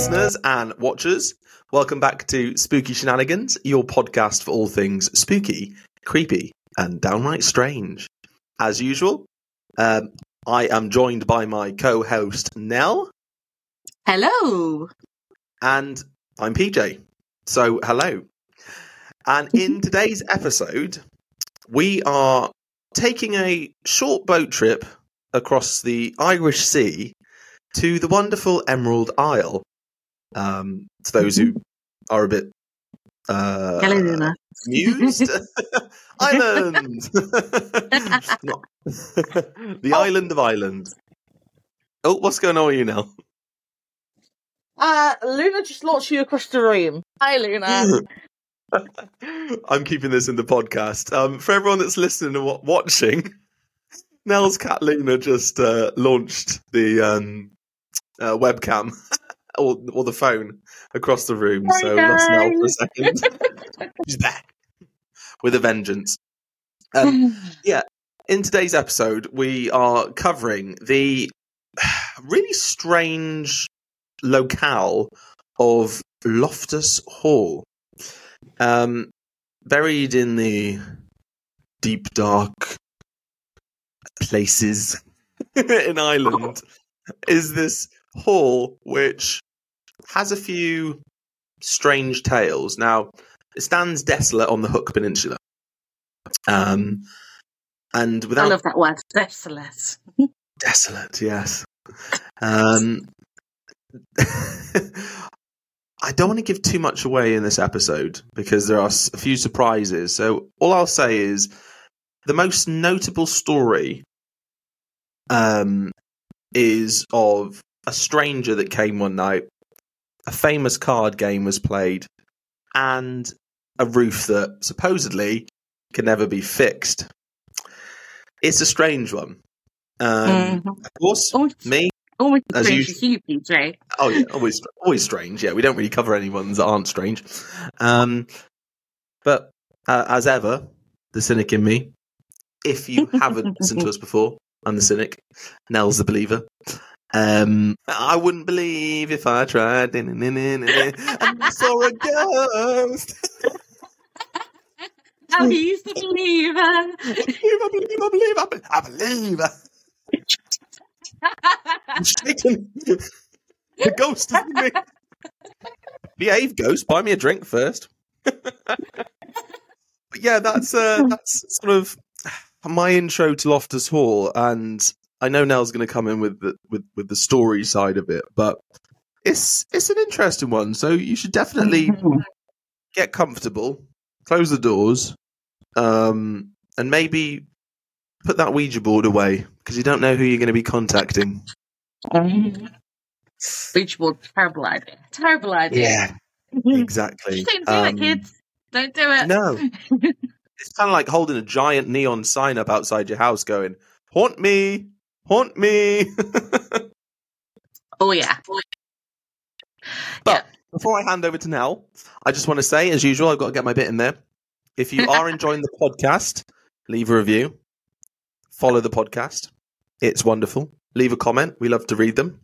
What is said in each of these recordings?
listeners and watchers. Welcome back to Spooky Shenanigans, your podcast for all things spooky, creepy, and downright strange. As usual, um, I am joined by my co host, Nell, Hello. and I'm PJ. So, hello. And in today's episode, we are taking a short boat trip across the Irish Sea to the wonderful Emerald Isle. Um, to those who are a bit uh, Hello, Luna. amused, Not- the island of Ireland. Oh, what's going on with you now? Uh, Luna just launched you across the room. Hi, Luna. I'm keeping this in the podcast. Um, for everyone that's listening and wa- watching, Nell's cat Luna just uh, launched the um, uh, webcam or, or the phone across the room. Hi, so lost Nell for a second. She's back with a vengeance. Um, in today's episode, we are covering the really strange locale of Loftus Hall. Um, buried in the deep, dark places in Ireland is this hall which has a few strange tales. Now, it stands desolate on the Hook Peninsula. Um, and without. I love that word. Desolate. Desolate, yes. Um, I don't want to give too much away in this episode because there are a few surprises. So all I'll say is the most notable story um, is of a stranger that came one night. A famous card game was played, and a roof that supposedly can never be fixed. It's a strange one. Um, Mhm. Of course, Always, me. always as strange you- you, PJ. Oh yeah, always, always strange. Yeah, we don't really cover any ones that aren't strange. Um, but uh, as ever, the cynic in me. If you haven't listened to us before, I'm the cynic. Nell's the believer. Um, I wouldn't believe if I tried. And I saw a ghost. Oh, he's the believer. I believe, I believe, I believe, I believe. I believe. I'm shaking. The ghost is me. Behave, ghost. Buy me a drink first. but yeah, that's uh, that's sort of my intro to Loftus Hall, and I know Nell's going to come in with the with with the story side of it, but it's it's an interesting one. So you should definitely get comfortable, close the doors, um, and maybe put that Ouija board away because you don't know who you're going to be contacting. Beach board, terrible idea. Terrible idea. Yeah, exactly. Just don't do Um, it, kids. Don't do it. No, it's kind of like holding a giant neon sign up outside your house, going "Haunt me, haunt me." Oh, yeah. But before I hand over to Nell, I just want to say, as usual, I've got to get my bit in there. If you are enjoying the podcast, leave a review, follow the podcast. It's wonderful. Leave a comment. We love to read them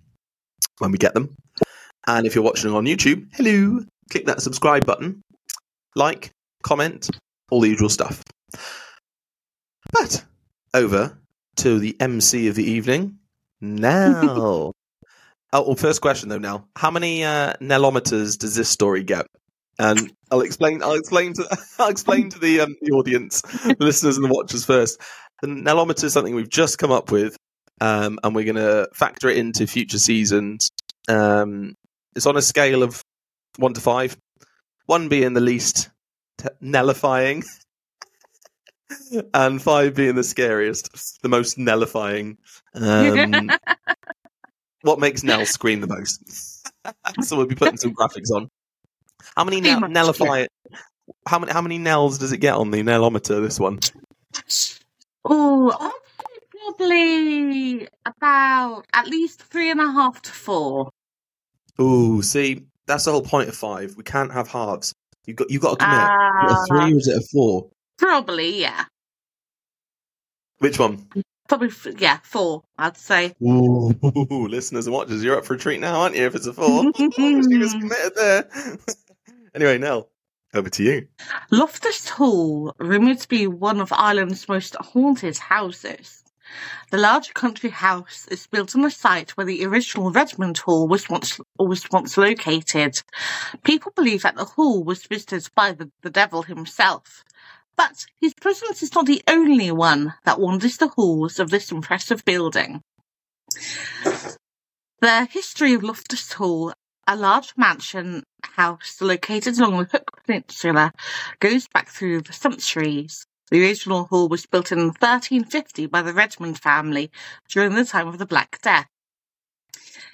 when we get them. And if you're watching on YouTube, hello, click that subscribe button, like, comment, all the usual stuff. But over to the MC of the evening, Nell. Oh, well, first question though. Now, how many uh, Nellometers does this story get? And I'll explain. I'll explain to. I'll explain to the um, the audience, the listeners, and the watchers first. The Nellometer is something we've just come up with, um, and we're going to factor it into future seasons. Um, it's on a scale of one to five, one being the least t- Nellifying, and five being the scariest, the most Nellifying. Um, what makes Nell scream the most? so we'll be putting some graphics on. How many Nell, Nellify? How many how many Nells does it get on the Nellometer? This one. Oh, probably about at least three and a half to four. Ooh, see, that's the whole point of five. We can't have halves. You got you got to commit. Is it a Uh, three or is it a four? Probably, yeah. Which one? Probably, yeah, four, I'd say. Ooh, listeners and watchers, you're up for a treat now, aren't you? If it's a four, she was committed there. anyway, Nell, over to you. Loftus Hall, rumoured to be one of Ireland's most haunted houses. The large country house is built on the site where the original Redmond Hall was once was once located. People believe that the hall was visited by the, the devil himself. But his presence is not the only one that wanders the halls of this impressive building. The history of Loftus Hall, a large mansion house located along the Hook Peninsula, goes back through the centuries. The original hall was built in 1350 by the Redmond family during the time of the Black Death.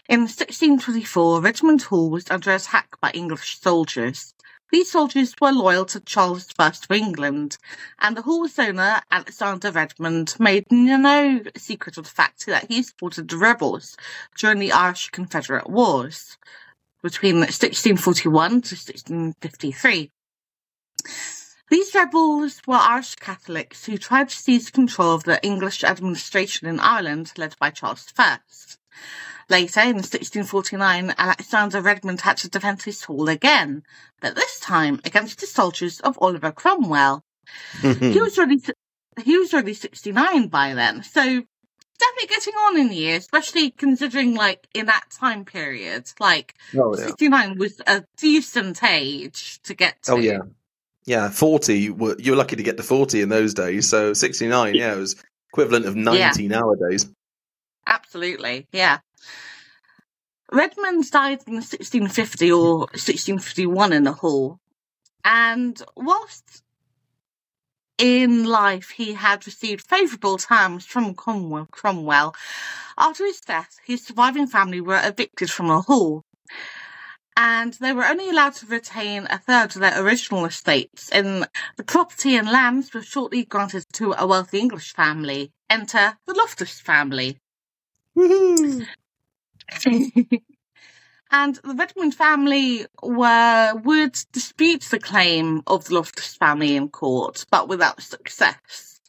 In 1624, Redmond Hall was under attack by English soldiers. These soldiers were loyal to Charles I of England, and the hall's owner, Alexander Redmond, made no secret of the fact that he supported the rebels during the Irish Confederate Wars between 1641 to 1653. These rebels were Irish Catholics who tried to seize control of the English administration in Ireland, led by Charles I. Later, in 1649, Alexander Redmond had to defend his hall again, but this time against the soldiers of Oliver Cromwell. He was already he was already 69 by then, so definitely getting on in years, especially considering like in that time period, like oh, yeah. 69 was a decent age to get to. Oh, yeah. Yeah, 40, you were lucky to get to 40 in those days. So 69, yeah, it was equivalent of 90 nowadays. Absolutely, yeah. Redmond died in 1650 or 1651 in the hall, and whilst in life he had received favourable terms from Cromwell, Cromwell, after his death, his surviving family were evicted from the hall, and they were only allowed to retain a third of their original estates, and the property and lands were shortly granted to a wealthy English family. Enter the Loftus family. And the Redmond family were would dispute the claim of the Loftus family in court, but without success.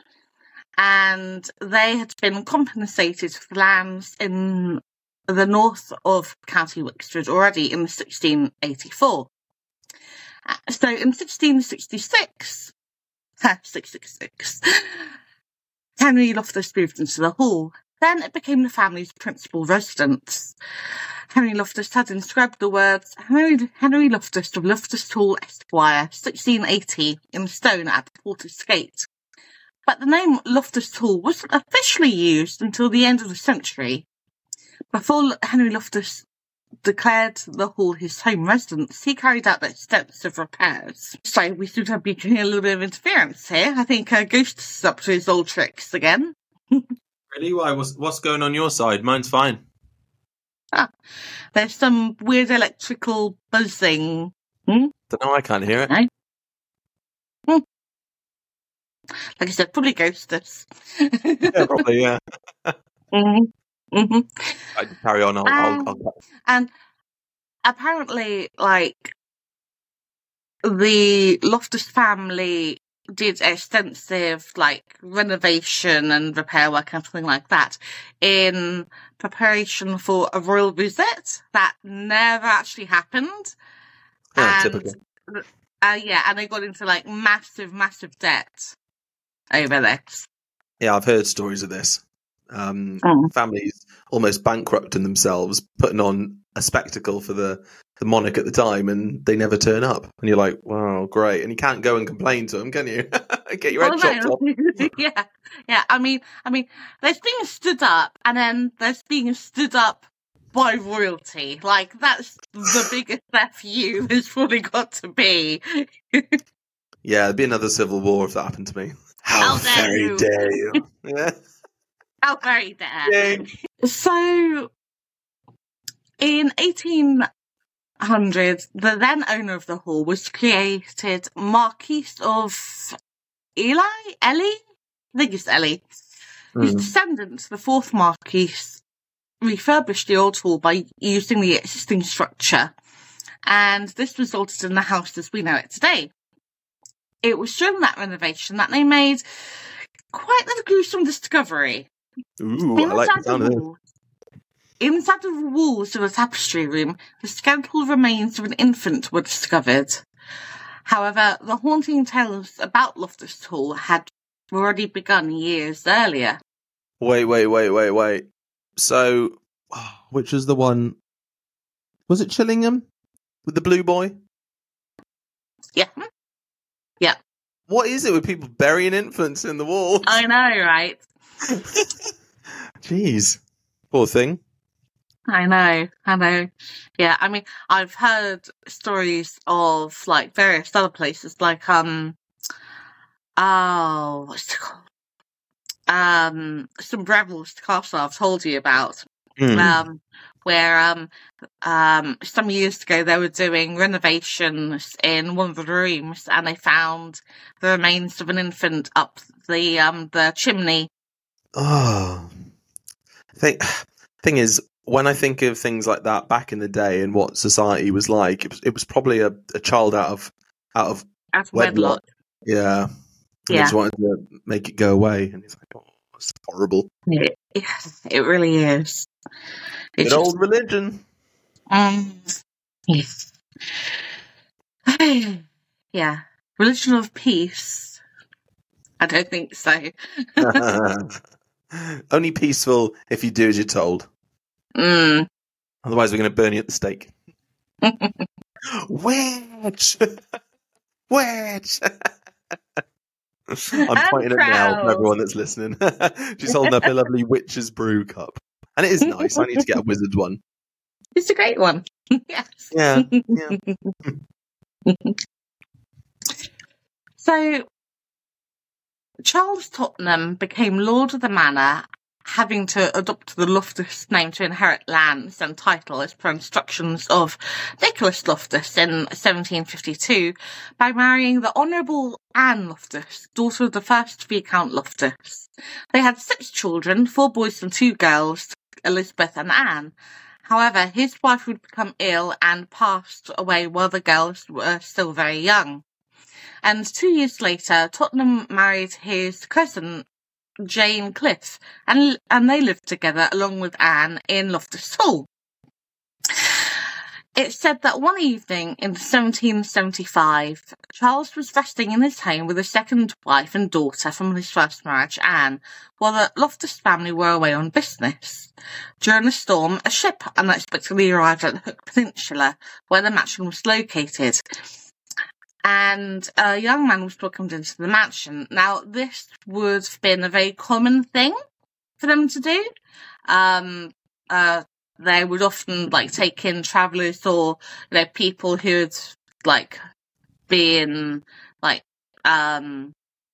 And they had been compensated for lands in the north of County Wexford already in 1684. Uh, So in 1666, 666, Henry Loftus moved into the hall. Then it became the family's principal residence. Henry Loftus had inscribed the words Henry, Henry Loftus of Loftus Hall, Esquire, 1680, in stone at the Porter's Gate. But the name Loftus Hall wasn't officially used until the end of the century. Before Henry Loftus declared the hall his home residence, he carried out extensive repairs. So we seem to be getting a little bit of interference here. I think uh, Ghost is up to his old tricks again. Really? Why? What's, what's going on your side? Mine's fine. There's some weird electrical buzzing. Don't know, I can't hear it. Like I said, probably Ghostess. Yeah, probably, yeah. hmm hmm I can carry on. I'll, I'll, Um, I'll, And apparently, like, the Loftus family did extensive, like, renovation and repair work and everything like that in preparation for a royal visit that never actually happened. yeah, and, typical. Uh, yeah, and they got into, like, massive, massive debt over this. Yeah, I've heard stories of this. Um, Mm. Families almost bankrupting themselves, putting on a spectacle for the, the monarch at the time, and they never turn up. And you're like, wow, great. And you can't go and complain to them, can you? Get your head Oh, chopped off. yeah, yeah. I mean, I mean, there's being stood up, and then there's being stood up by royalty. Like that's the biggest fu has probably got to be. Yeah, it'd be another civil war if that happened to me. How, How dare very you. dare you? yeah. How very dare. Yay. So, in 1800, the then owner of the hall was created Marquis of Eli? Ellie? I think it's Ellie. His Mm. descendants, the fourth Marquis, refurbished the old hall by using the existing structure, and this resulted in the house as we know it today. It was during that renovation that they made quite the gruesome discovery. Ooh, I like the Inside sound the of this. Inside the walls of a tapestry room, the skeletal remains of an infant were discovered. However, the haunting tales about Loftus Hall had already begun years earlier. Wait, wait, wait, wait, wait. So, which was the one? Was it Chillingham with the blue boy? Yeah. Yeah, What is it with people burying infants in the wall? I know, right? Jeez, poor thing. I know, I know. Yeah, I mean, I've heard stories of like various other places, like um, oh, what's it called? Um, some Breville's castle I've told you about. Hmm. um, where um, um, some years ago they were doing renovations in one of the rooms, and they found the remains of an infant up the um, the chimney. Oh, thing thing is, when I think of things like that back in the day and what society was like, it was it was probably a, a child out of out of At Wedlock. wedlock. yeah. Yeah. just wanted to make it go away, and he's like, "Oh, it's horrible." It, it really is. Good It's old religion. Um, yes. yeah. Religion of peace. I don't think so. Only peaceful if you do as you're told. Mm. Otherwise, we're going to burn you at the stake. Witch! Witch! I'm I'm pointing it now for everyone that's listening. She's holding up a lovely witch's brew cup. And it is nice. I need to get a wizard one. It's a great one. yes. Yeah. yeah. So, Charles Tottenham became Lord of the Manor, having to adopt the Loftus name to inherit lands and title as per instructions of Nicholas Loftus in 1752 by marrying the Honourable Anne Loftus, daughter of the first Viscount Loftus. They had six children, four boys and two girls, Elizabeth and Anne. However, his wife would become ill and passed away while the girls were still very young. And two years later, Tottenham married his cousin, Jane Cliffe, and, and they lived together along with Anne in Loftus Hall. It's said that one evening in 1775, Charles was resting in his home with his second wife and daughter from his first marriage, Anne, while the Loftus family were away on business. During the storm, a ship unexpectedly arrived at the Hook Peninsula, where the mansion was located and a young man was welcomed into the mansion. Now, this would have been a very common thing for them to do. Um, uh, they would often like take in travellers or you know people who had like been like um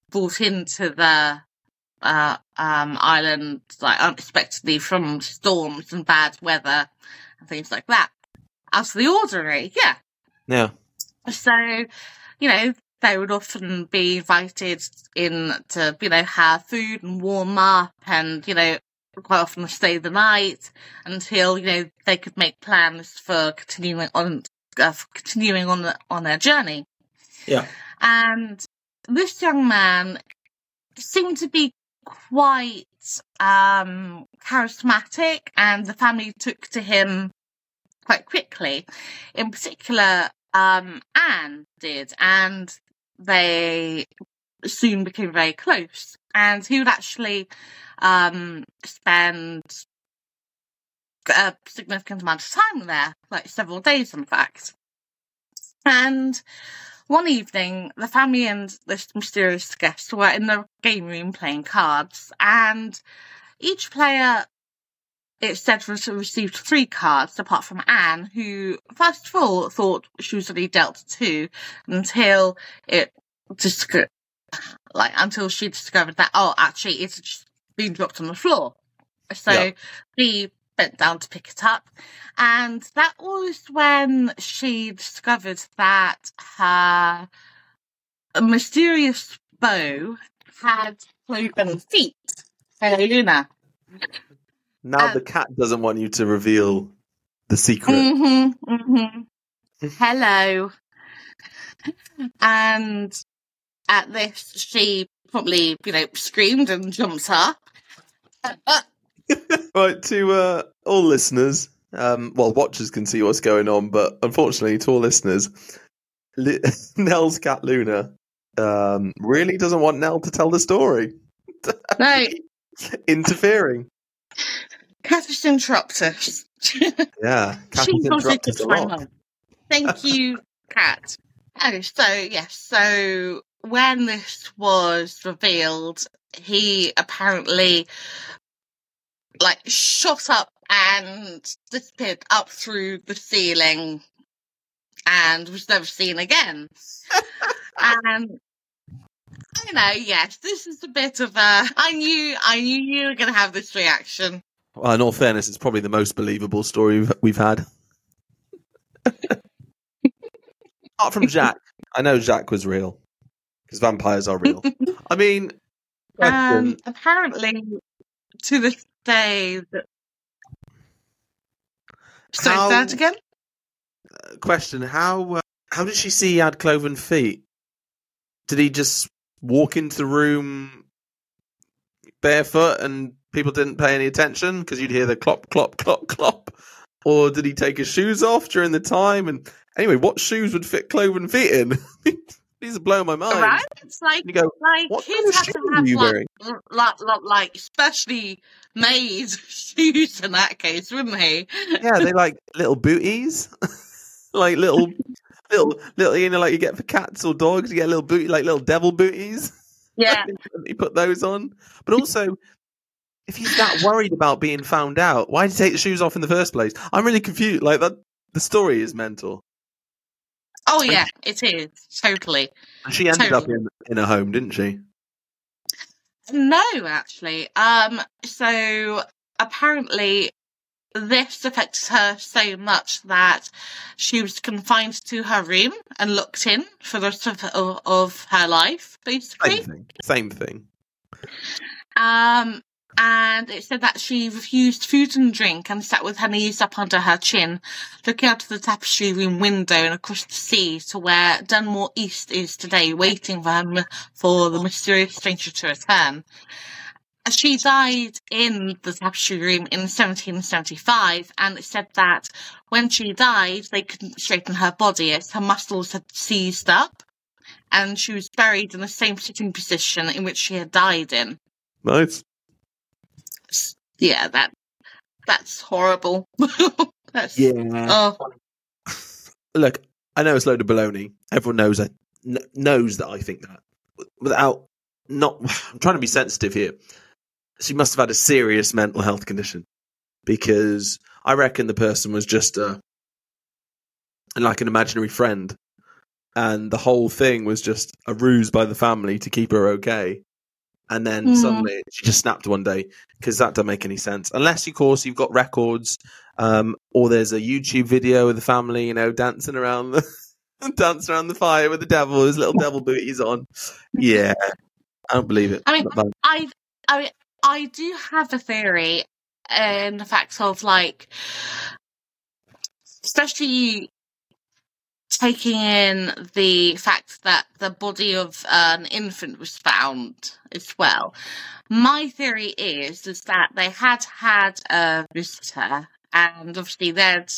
brought into the uh um island like unexpectedly from storms and bad weather and things like that. As the ordinary, yeah. Yeah. So, you know, they would often be invited in to, you know, have food and warm up and, you know, quite often stay the night until, you know, they could make plans for continuing on, uh, for continuing on the, on their journey. Yeah. And this young man seemed to be quite, um, charismatic and the family took to him quite quickly. In particular, um, Anne did, and they soon became very close. And he would actually um, spend a significant amount of time there, like several days, in fact. And one evening, the family and this mysterious guest were in the game room playing cards, and each player it said received three cards apart from Anne, who first of all thought she was only dealt two until it just like until she discovered that oh actually it's just been dropped on the floor. So Yeah. she bent down to pick it up, and that was when she discovered that her mysterious bow had cloven feet. Hello, Luna. Now Um, the cat doesn't want you to reveal the secret. Mm-hmm, mm-hmm. Hello. And at this, she probably, you know, screamed and jumped up. right to uh, all listeners. Um, well, watchers can see what's going on, but unfortunately, to all listeners, Li- Nell's cat Luna um, really doesn't want Nell to tell the story, No, interfering. Cat just interrupt us. Yeah, cat She's has also interrupted to a my lot. mum. Thank you, Cat. Oh, so yes, so when this was revealed, he apparently like shot up and disappeared up through the ceiling and was never seen again. and you know, yes, this is a bit of a. I knew, I knew you were going to have this reaction. Well, in all fairness, it's probably the most believable story we've, we've had. Apart from Jack, I know Jack was real because vampires are real. I mean, Um, question, apparently, to this day, that. Sorry, How- say that again? question: How uh, how did she see he had cloven feet? Did he just walk into the room barefoot and people didn't pay any attention because you'd hear the clop, clop, clop, clop? Or did he take his shoes off during the time? And anyway, what shoes would fit cloven feet in? These are blowing my mind. Right? It's like, You go, like what kind of have shoes to have you like, wearing? like, like, like, specially made shoes in that case, wouldn't he? Yeah, they like little booties, like little, little, little. You know, like you get for cats or dogs. You get little booty, like little devil booties. Yeah. you put those on. But also, if he's that worried about being found out, why did he take the shoes off in the first place? I'm really confused. Like that, the story is mental. Oh, yeah, it is. Totally. And she ended up in in a home, didn't she? No, actually. Um, so apparently this affected her so much that she was confined to her room and locked in for the rest of, of, of her life, basically. Same thing. Same thing. Um, and it said that she refused food and drink and sat with her knees up under her chin, looking out of the tapestry room window and across the sea to where Dunmore East is today, waiting for her, for the mysterious stranger to return. She died in the tapestry room in 1775, and it said that when she died, they couldn't straighten her body as her muscles had seized up, and she was buried in the same sitting position in which she had died in Nice. S- yeah, that that's horrible. that's Yeah. oh Look, I know it's a load of baloney. Everyone knows that knows that I think that. Without not, I'm trying to be sensitive here. She must have had a serious mental health condition because I reckon the person was just a like an imaginary friend, and the whole thing was just a ruse by the family to keep her okay. And then Mhm. suddenly she just snapped one day because that doesn't make any sense. Unless, of course, you've got records um, or there's a YouTube video of the family, you know, dancing around the dancing around the fire with the devil, his little devil booties on. Yeah, I don't believe it. I mean, I I mean, I do have a theory in the fact of like especially taking in the fact that the body of an infant was found as well. My theory is is that they had had a visitor, and obviously they'd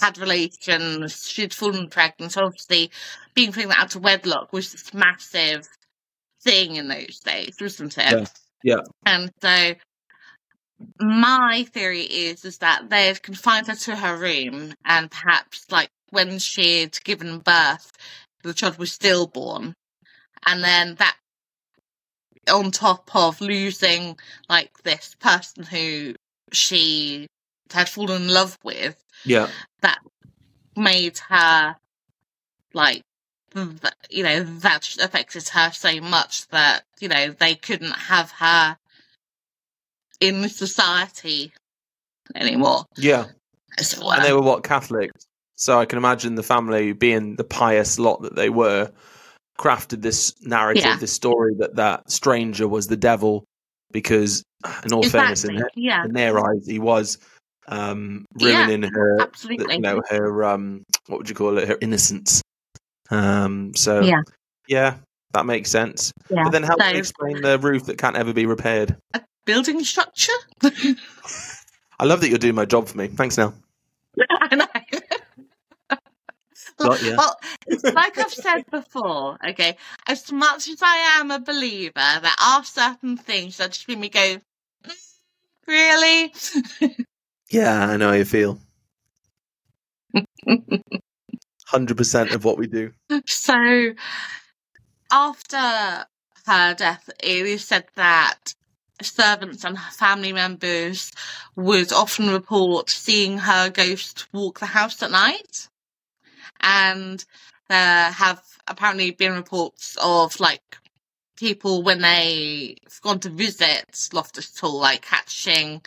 had relations. She'd fallen pregnant. Obviously, being pregnant out of wedlock was this massive thing in those days, wasn't it? Yeah. Yeah. And so my theory is is that they had confined her to her room and perhaps like when she'd given birth the child was stillborn. And then that on top of losing like this person who she had fallen in love with Yeah, that made her like th- you know that affected her so much that you know they couldn't have her in society anymore. Yeah. And they were what Catholics, so I can imagine the family being the pious lot that they were, crafted this narrative, Yeah. this story that that stranger was the devil, because in all fairness, in, exactly. their, Yeah, in their eyes, he was um, Yeah, ruining her absolutely. you know her um what would you call it her innocence um so Yeah. yeah that makes sense yeah. but then how do So- you explain the roof that can't ever be repaired A building structure. I love that you're doing my job for me. Thanks, now. I know. Well, it's like I've said before, okay, as much as I am a believer, there are certain things that just make me go, "Mm, really? Yeah, I know how you feel. Hundred percent of what we do. So, after her death, it is said that servants and her family members would often report seeing her ghost walk the house at night. And there have apparently been reports of like people when they've gone to visit Loftus Hall, like catching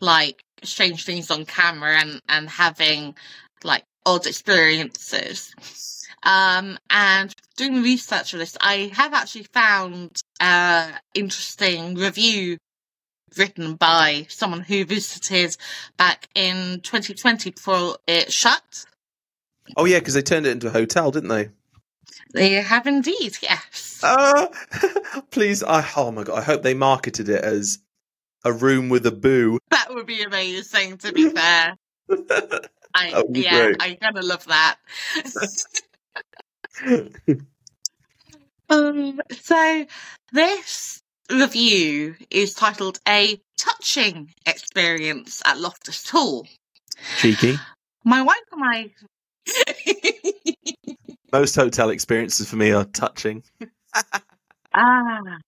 like strange things on camera and, and having like odd experiences. Um, and doing research for this, I have actually found an interesting review written by someone who visited back in 2020 before it shut. Oh yeah, because they turned it into a hotel, didn't they? They have indeed, yes. Uh, please, I, oh my god! I hope they marketed it as a room with a boo. That would be amazing, to be fair. I, That would be yeah, great. I'm gonna love that. um, so this review is titled "A Touching Experience at Loftus Hall." Cheeky. My wife and I. Most hotel experiences for me are touching. ah.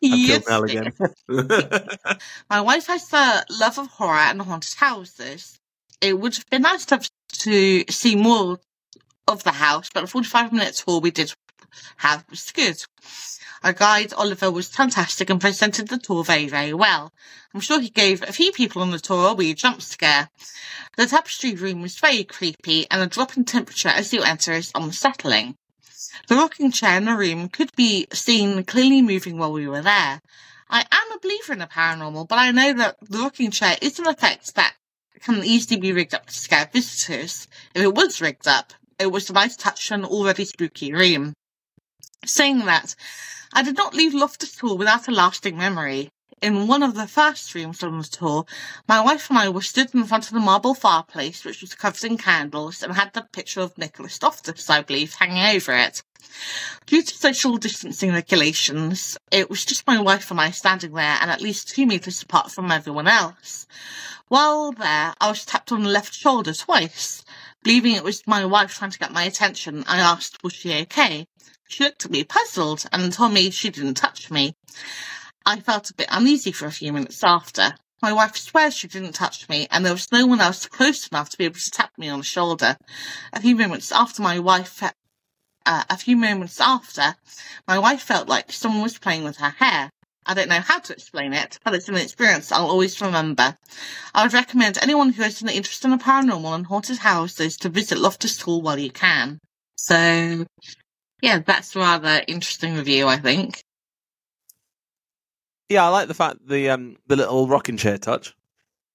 Yes. My wife has a love of horror and haunted houses. It would have been nice to, have to see more of the house, but the 45 minute tour we did have good. Our guide, Oliver, was fantastic and presented the tour very, very well. I'm sure he gave a few people on the tour a wee jump scare. The tapestry room was very creepy, and the drop in temperature as you enter is unsettling. The rocking chair in the room could be seen clearly moving while we were there. I am a believer in the paranormal, but I know that the rocking chair is an effect that can easily be rigged up to scare visitors. If it was rigged up, it was a nice touch to an already spooky room. Saying that, I did not leave Loftus Hall without a lasting memory. In one of the first rooms on the tour, my wife and I were stood in front of the marble fireplace, which was covered in candles and had the picture of Nicholas Loftus, I believe, hanging over it. Due to social distancing regulations, it was just my wife and I standing there and at least two metres apart from everyone else. While there, I was tapped on the left shoulder twice. Believing it was my wife trying to get my attention, I asked, was she okay? She looked at me puzzled and told me she didn't touch me. I felt a bit uneasy for a few minutes after. My wife swears she didn't touch me, and there was no one else close enough to be able to tap me on the shoulder. A few moments after my wife, uh, a few moments after, my wife felt like someone was playing with her hair. I don't know how to explain it, but it's an experience I'll always remember. I would recommend anyone who has an interest in the paranormal and haunted houses to visit Loftus Hall while you can. So, yeah, that's a rather interesting review, I think. yeah, I like the fact the um the little rocking chair touch.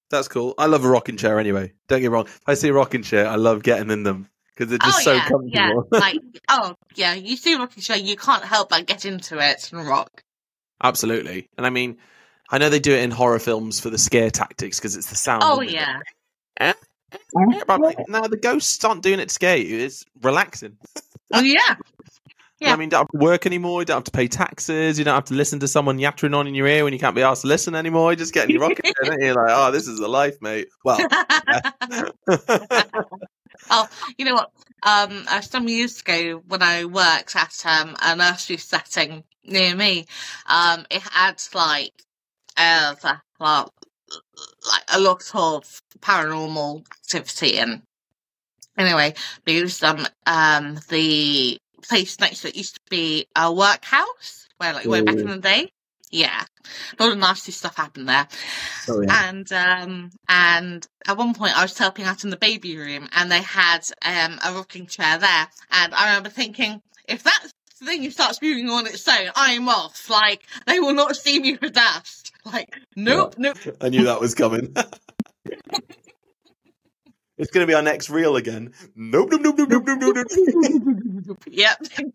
That's cool. I love a rocking chair anyway. Don't get me wrong. If I see a rocking chair, I love getting in them because they're just so oh, yeah, comfortable. yeah. Like, oh, yeah, you see a rocking chair, you can't help but get into it and rock. Absolutely. And I mean, I know they do it in horror films for the scare tactics because it's the sound. Oh, yeah. Yeah, but I'm like, no, the ghosts aren't doing it to scare you. It's relaxing. Oh, yeah. Yeah. I mean, you don't have to work anymore. You don't have to pay taxes. You don't have to listen to someone yattering on in your ear when you can't be asked to listen anymore. You're just get in your rocket. you? You're like, oh, this is the life, mate. Well, oh, you know what? Um, some years ago, when I worked at um, a nursery setting near me, um, it had like, uh, well, like a lot of paranormal activity and Anyway, because um, um, the place next to it used to be a workhouse where, like, way back in the day. Yeah, a lot of nasty stuff happened there. oh, yeah. And um and at one point I was helping out in the baby room and they had um a rocking chair there and I remember thinking if that thing starts moving on its own, I'm off. Like they will not see me for dust. Like nope, nope. I knew that was coming. it's going to be our next reel again. Nope, nope, nope, nope, nope, nope, nope, nope. yep.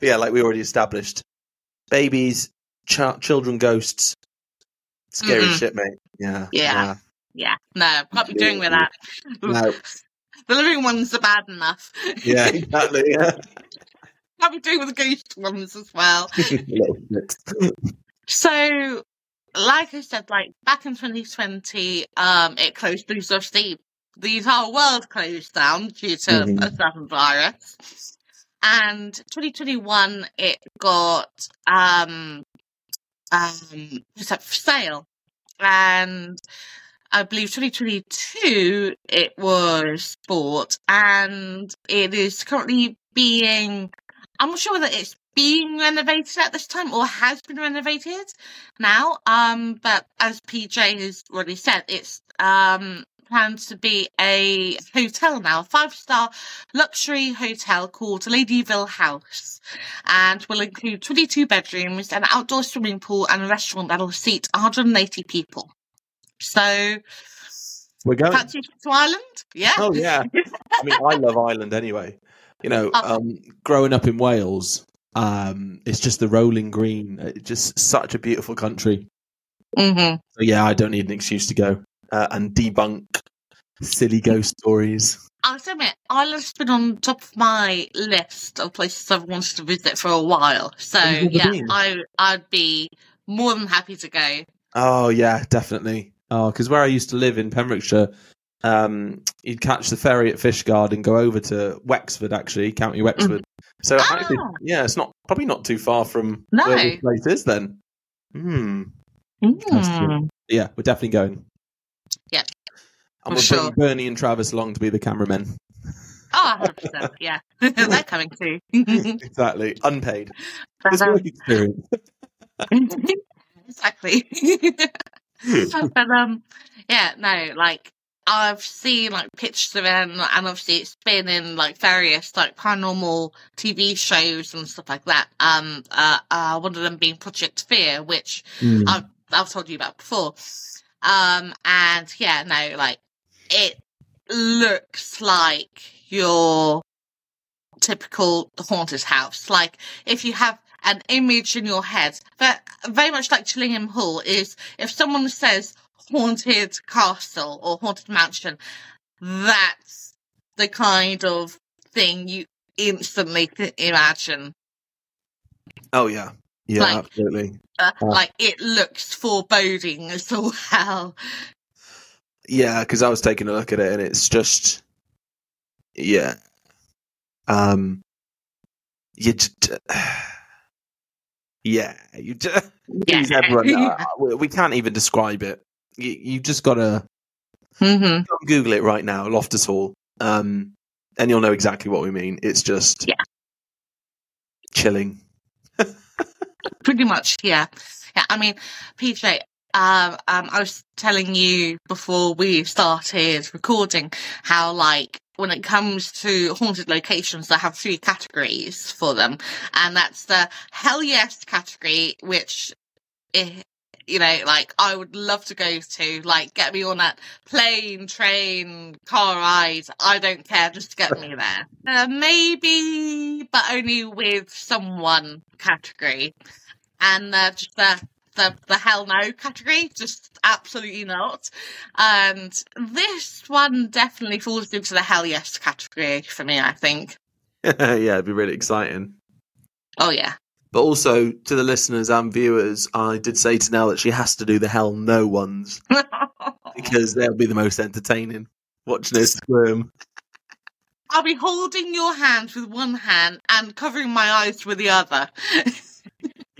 Yeah, like we already established, babies, ch- children, ghosts. Scary Mhm. shit, mate. Yeah. Yeah. Yeah, no, can't be doing with that. No. The living ones are bad enough. Yeah, exactly. Yeah. can't be doing with the ghost ones as well. So, like I said, like back in 2020, um, it closed because obviously the entire world closed down due to Mhm. a certain virus. And 2021, it got um, um, up for sale, and I believe 2022 it was bought, and it is currently being. I'm not sure whether it's being renovated at this time or has been renovated now. Um, but as PJ has already said, it's um plans to be a hotel now, a five star luxury hotel called Ladyville House, and will include 22 bedrooms, an outdoor swimming pool, and a restaurant that will seat 180 people. So, We're going. fancy to Ireland? Yeah. Oh yeah. I mean, I love Ireland anyway. You know, Oh. um, growing up in Wales, um, it's just the rolling green. It's just such a beautiful country. hmm So yeah, I don't need an excuse to go uh, and debunk silly ghost stories. I must admit, Ireland's been on top of my list of places I've wanted to visit for a while. So yeah, been? I I'd be more than happy to go. Oh yeah, definitely. Oh, because where I used to live in Pembrokeshire, um, you'd catch the ferry at Fishguard and go over to Wexford, actually, County Wexford. So Ah. actually, yeah, it's not probably not too far from No. where this place is. Then, hmm. Mm. Yeah, we're definitely going. Yeah, and for we'll sure. bring Bernie and Travis along to be the cameramen. Oh, 100%. Yeah. They're coming too. exactly, unpaid. Work experience. exactly. but um, yeah, no, like I've seen like pictures of it, and, and obviously it's been in like various like paranormal TV shows and stuff like that. Um, uh, uh one of them being Project Fear, which Hmm. I've I've told you about before. Um, and yeah, no, like it looks like your typical haunted house. Like if you have an image in your head, but very much like Chillingham Hall is if someone says haunted castle or haunted mansion, that's the kind of thing you instantly imagine. Oh yeah, yeah, Like- absolutely. Uh, Oh. Like it looks foreboding as well. Yeah, because I was taking a look at it and it's just, yeah, um, you, just, yeah, you just, Yeah. everyone, uh, we, we can't even describe it. You, you just gotta hmm Google it right now, Loftus Hall, um, and you'll know exactly what we mean. It's just, Yeah. chilling. Pretty much, yeah. Yeah, I mean, PJ, um, um, I was telling you before we started recording how, like, when it comes to haunted locations, I have three categories for them, and that's the hell yes category, which, eh, you know, like I would love to go to, like, get me on that plane, train, car ride. I don't care, just get me there. Uh, maybe, but only with someone category, and uh, just the the the hell no category, just absolutely not. And this one definitely falls into the hell yes category for me. I think. yeah, it'd be really exciting. Oh yeah. But also to the listeners and viewers, I did say to Nell that she has to do the hell no ones because they'll be the most entertaining. Watching her squirm. I'll be holding your hand with one hand and covering my eyes with the other.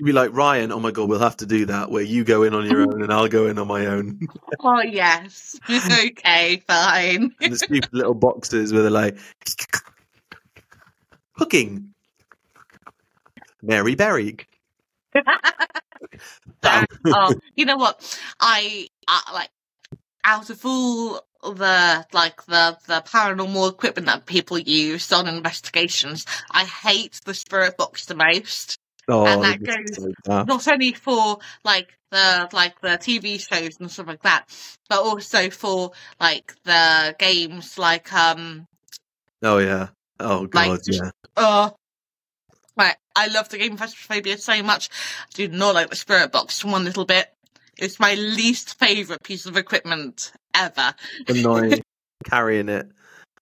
Be like, Ryan, oh my god, we'll have to do that where you go in on your own and I'll go in on my own. oh yes. okay, fine. and the stupid little boxes where they're like, cooking. Mary Berry. Uh, oh, you know what? I, I like out of all the like the the paranormal equipment that people use on investigations, I hate the spirit box the most. Oh, And that goes- so daft. Not only for like the like the TV shows and stuff like that, but also for like the games like um oh yeah. Oh god, Like, yeah. uh Right, I love the game Phasmophobia so much. I do not like the spirit box one little bit. It's my least favourite piece of equipment ever. Annoying carrying it.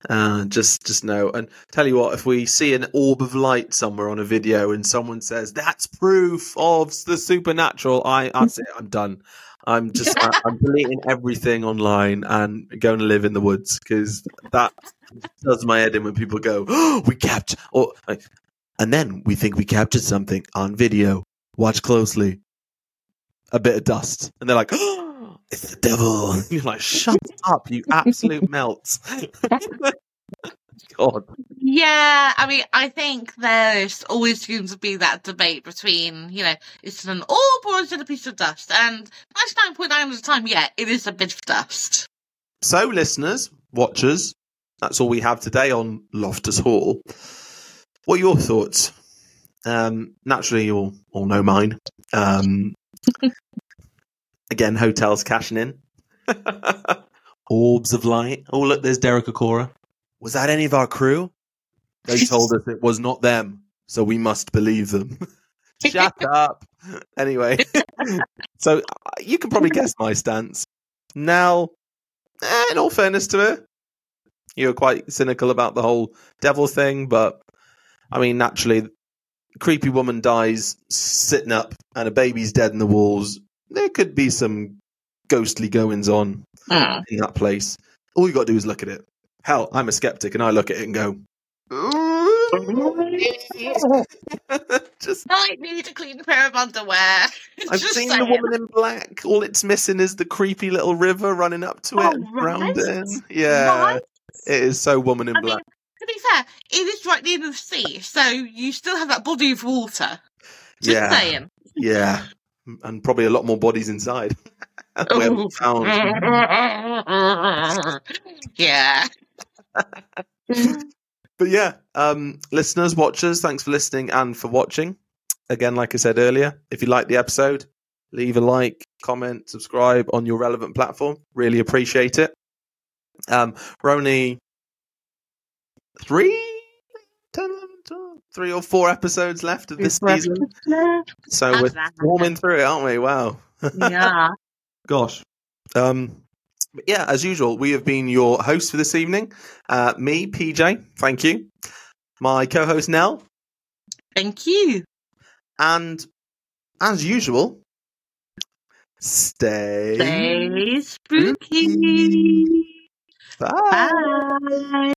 Uh, just, just know And tell you what, if we see an orb of light somewhere on a video and someone says that's proof of the supernatural, I, that's it. I'm done. I'm just, I, I'm deleting everything online and going to live in the woods because that does my head in when people go, oh, "We captured," or and then we think we captured something on video. Watch closely. A bit of dust, and they're like, oh, "It's the devil." And you're like, "Shut up, you absolute melts." God, Yeah, I mean, I think there's always going to be that debate between, you know, is it an orb or is it a piece of dust? And 99.9 of the time, yeah, it is a bit of dust. So, listeners, watchers, that's all we have today on Loftus Hall. What are your thoughts? Um, naturally, you'll all know mine. Um, again, hotels cashing in. Orbs of light. Oh, look, there's Derek Acorah. Was that any of our crew? They told us it was not them, so we must believe them. Shut up. Anyway, so uh, you can probably guess my stance. Now, eh, in all fairness to her, you were quite cynical about the whole devil thing, but I mean, naturally, creepy woman dies sitting up and a baby's dead in the walls. There could be some ghostly goings on Mm. in that place. All you got to do is look at it. Hell, I'm a skeptic and I look at it and go, just I need a clean pair of underwear. I've seen saying. the woman in black. All it's missing is the creepy little river running up to it, Oh, and round right. it. Yeah, Right? it is so woman in I mean, black. to be fair, it is right near the sea, so you still have that body of water. Just Yeah. saying. Yeah, and probably a lot more bodies inside. we haven't Ooh. found. yeah. But yeah, um, listeners, watchers, thanks for listening and for watching. Again, like I said earlier, if you like the episode, leave a like, comment, subscribe on your relevant platform. Really appreciate it. Um, we're only three, 10, 11, 12, three or four episodes left of this season, so we're swarming through it, aren't we? Wow. yeah. Gosh. Um, but yeah, as usual, we have been your hosts for this evening. Uh, me, PJ, thank you. My co host, Nell. Thank you. And as usual, stay. Stay spooky. Bye. Bye.